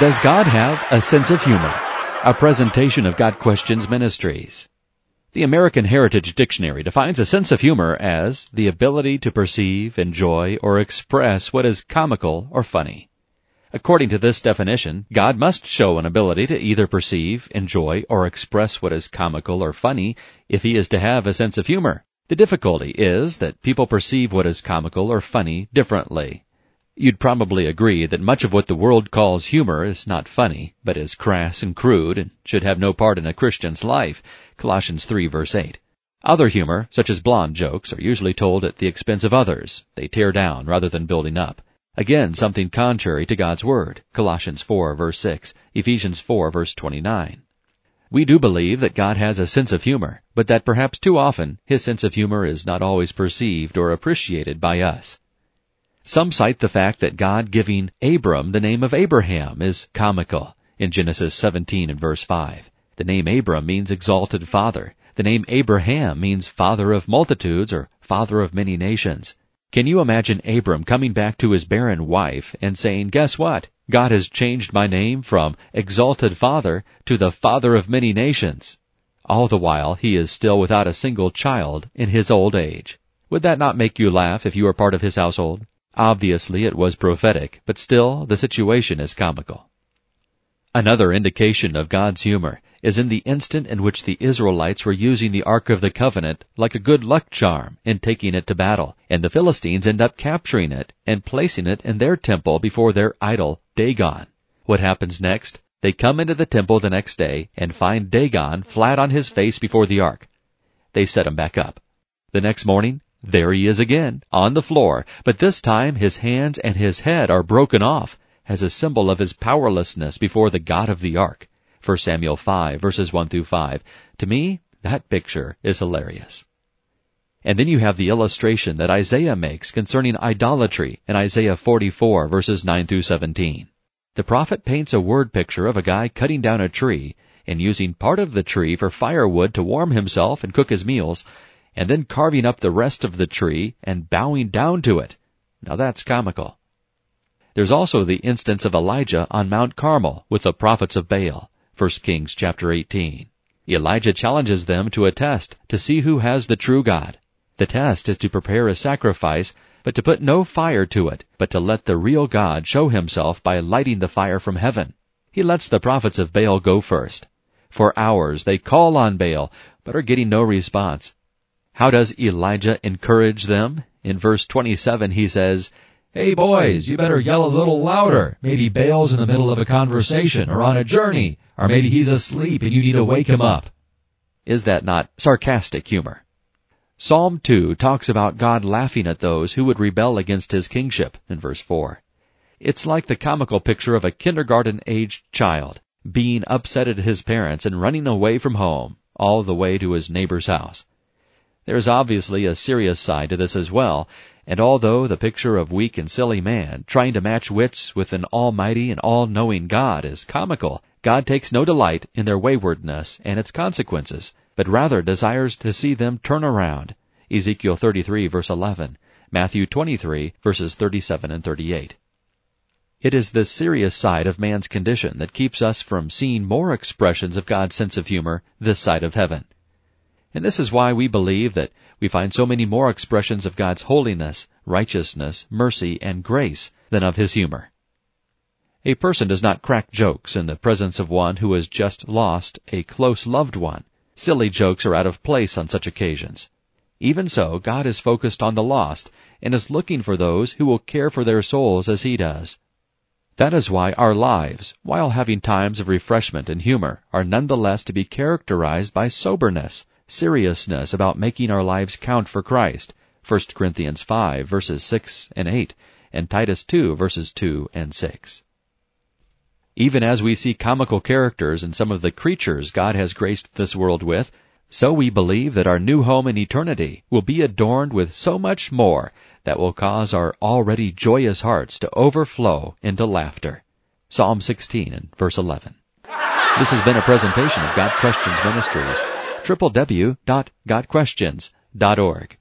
Does God have a sense of humor? A presentation of Got Questions Ministries. The American Heritage Dictionary defines a sense of humor as the ability to perceive, enjoy, or express what is comical or funny. According to this definition, God must show an ability to either perceive, enjoy, or express what is comical or funny if he is to have a sense of humor. The difficulty is that people perceive what is comical or funny differently. You'd probably agree that much of what the world calls humor is not funny, but is crass and crude and should have no part in a Christian's life. Colossians 3 verse 8. Other humor, such as blonde jokes, are usually told at the expense of others. They tear down rather than building up. Again, something contrary to God's Word. Colossians 4 verse 6, Ephesians 4 verse 29. We do believe that God has a sense of humor, but that perhaps too often his sense of humor is not always perceived or appreciated by us. Some cite the fact that God giving Abram the name of Abraham is comical in Genesis 17 and verse 5. The name Abram means exalted father. The name Abraham means father of multitudes or father of many nations. Can you imagine Abram coming back to his barren wife and saying, guess what? God has changed my name from exalted father to the father of many nations. All the while he is still without a single child in his old age. Would that not make you laugh if you were part of his household? Obviously it was prophetic, but still the situation is comical. Another indication of God's humor is in the instant in which the Israelites were using the Ark of the Covenant like a good luck charm in taking it to battle, and the Philistines end up capturing it and placing it in their temple before their idol, Dagon. What happens next? They come into the temple the next day and find Dagon flat on his face before the ark. They set him back up. The next morning, there he is again, on the floor, but this time his hands and his head are broken off as a symbol of his powerlessness before the God of the ark. 1 Samuel 5 verses 1 through 5. To me, that picture is hilarious. And then you have the illustration that Isaiah makes concerning idolatry in Isaiah 44 verses 9 through 17. The prophet paints a word picture of a guy cutting down a tree and using part of the tree for firewood to warm himself and cook his meals, and then carving up the rest of the tree and bowing down to it. Now that's comical. There's also the instance of Elijah on Mount Carmel with the prophets of Baal. 1 Kings chapter 18. Elijah challenges them to a test to see who has the true God. The test is to prepare a sacrifice, but to put no fire to it, but to let the real God show himself by lighting the fire from heaven. He lets the prophets of Baal go first. For hours they call on Baal, but are getting no response. How does Elijah encourage them? In verse 27 he says, Hey boys, you better yell a little louder. Maybe Baal's in the middle of a conversation or on a journey. Or maybe he's asleep and you need to wake him up. Is that not sarcastic humor? Psalm 2 talks about God laughing at those who would rebel against his kingship in verse 4. It's like the comical picture of a kindergarten-aged child being upset at his parents and running away from home, all the way to his neighbor's house. There's obviously a serious side to this as well, and although the picture of weak and silly man trying to match wits with an almighty and all-knowing God is comical, God takes no delight in their waywardness and its consequences, but rather desires to see them turn around. Ezekiel 33 verse 11, Matthew 23 verses 37 and 38. It is this serious side of man's condition that keeps us from seeing more expressions of God's sense of humor this side of heaven. And this is why we believe that we find so many more expressions of God's holiness, righteousness, mercy, and grace than of His humor. A person does not crack jokes in the presence of one who has just lost a close loved one. Silly jokes are out of place on such occasions. Even so, God is focused on the lost and is looking for those who will care for their souls as He does. That is why our lives, while having times of refreshment and humor, are nonetheless to be characterized by soberness, seriousness about making our lives count for Christ. 1 Corinthians 5 verses 6 and 8, and Titus 2 verses 2 and 6. Even as we see comical characters in some of the creatures God has graced this world with, so we believe that our new home in eternity will be adorned with so much more that will cause our already joyous hearts to overflow into laughter. Psalm 16 and verse 11. This has been a presentation of Got Questions Ministries. www.gotquestions.org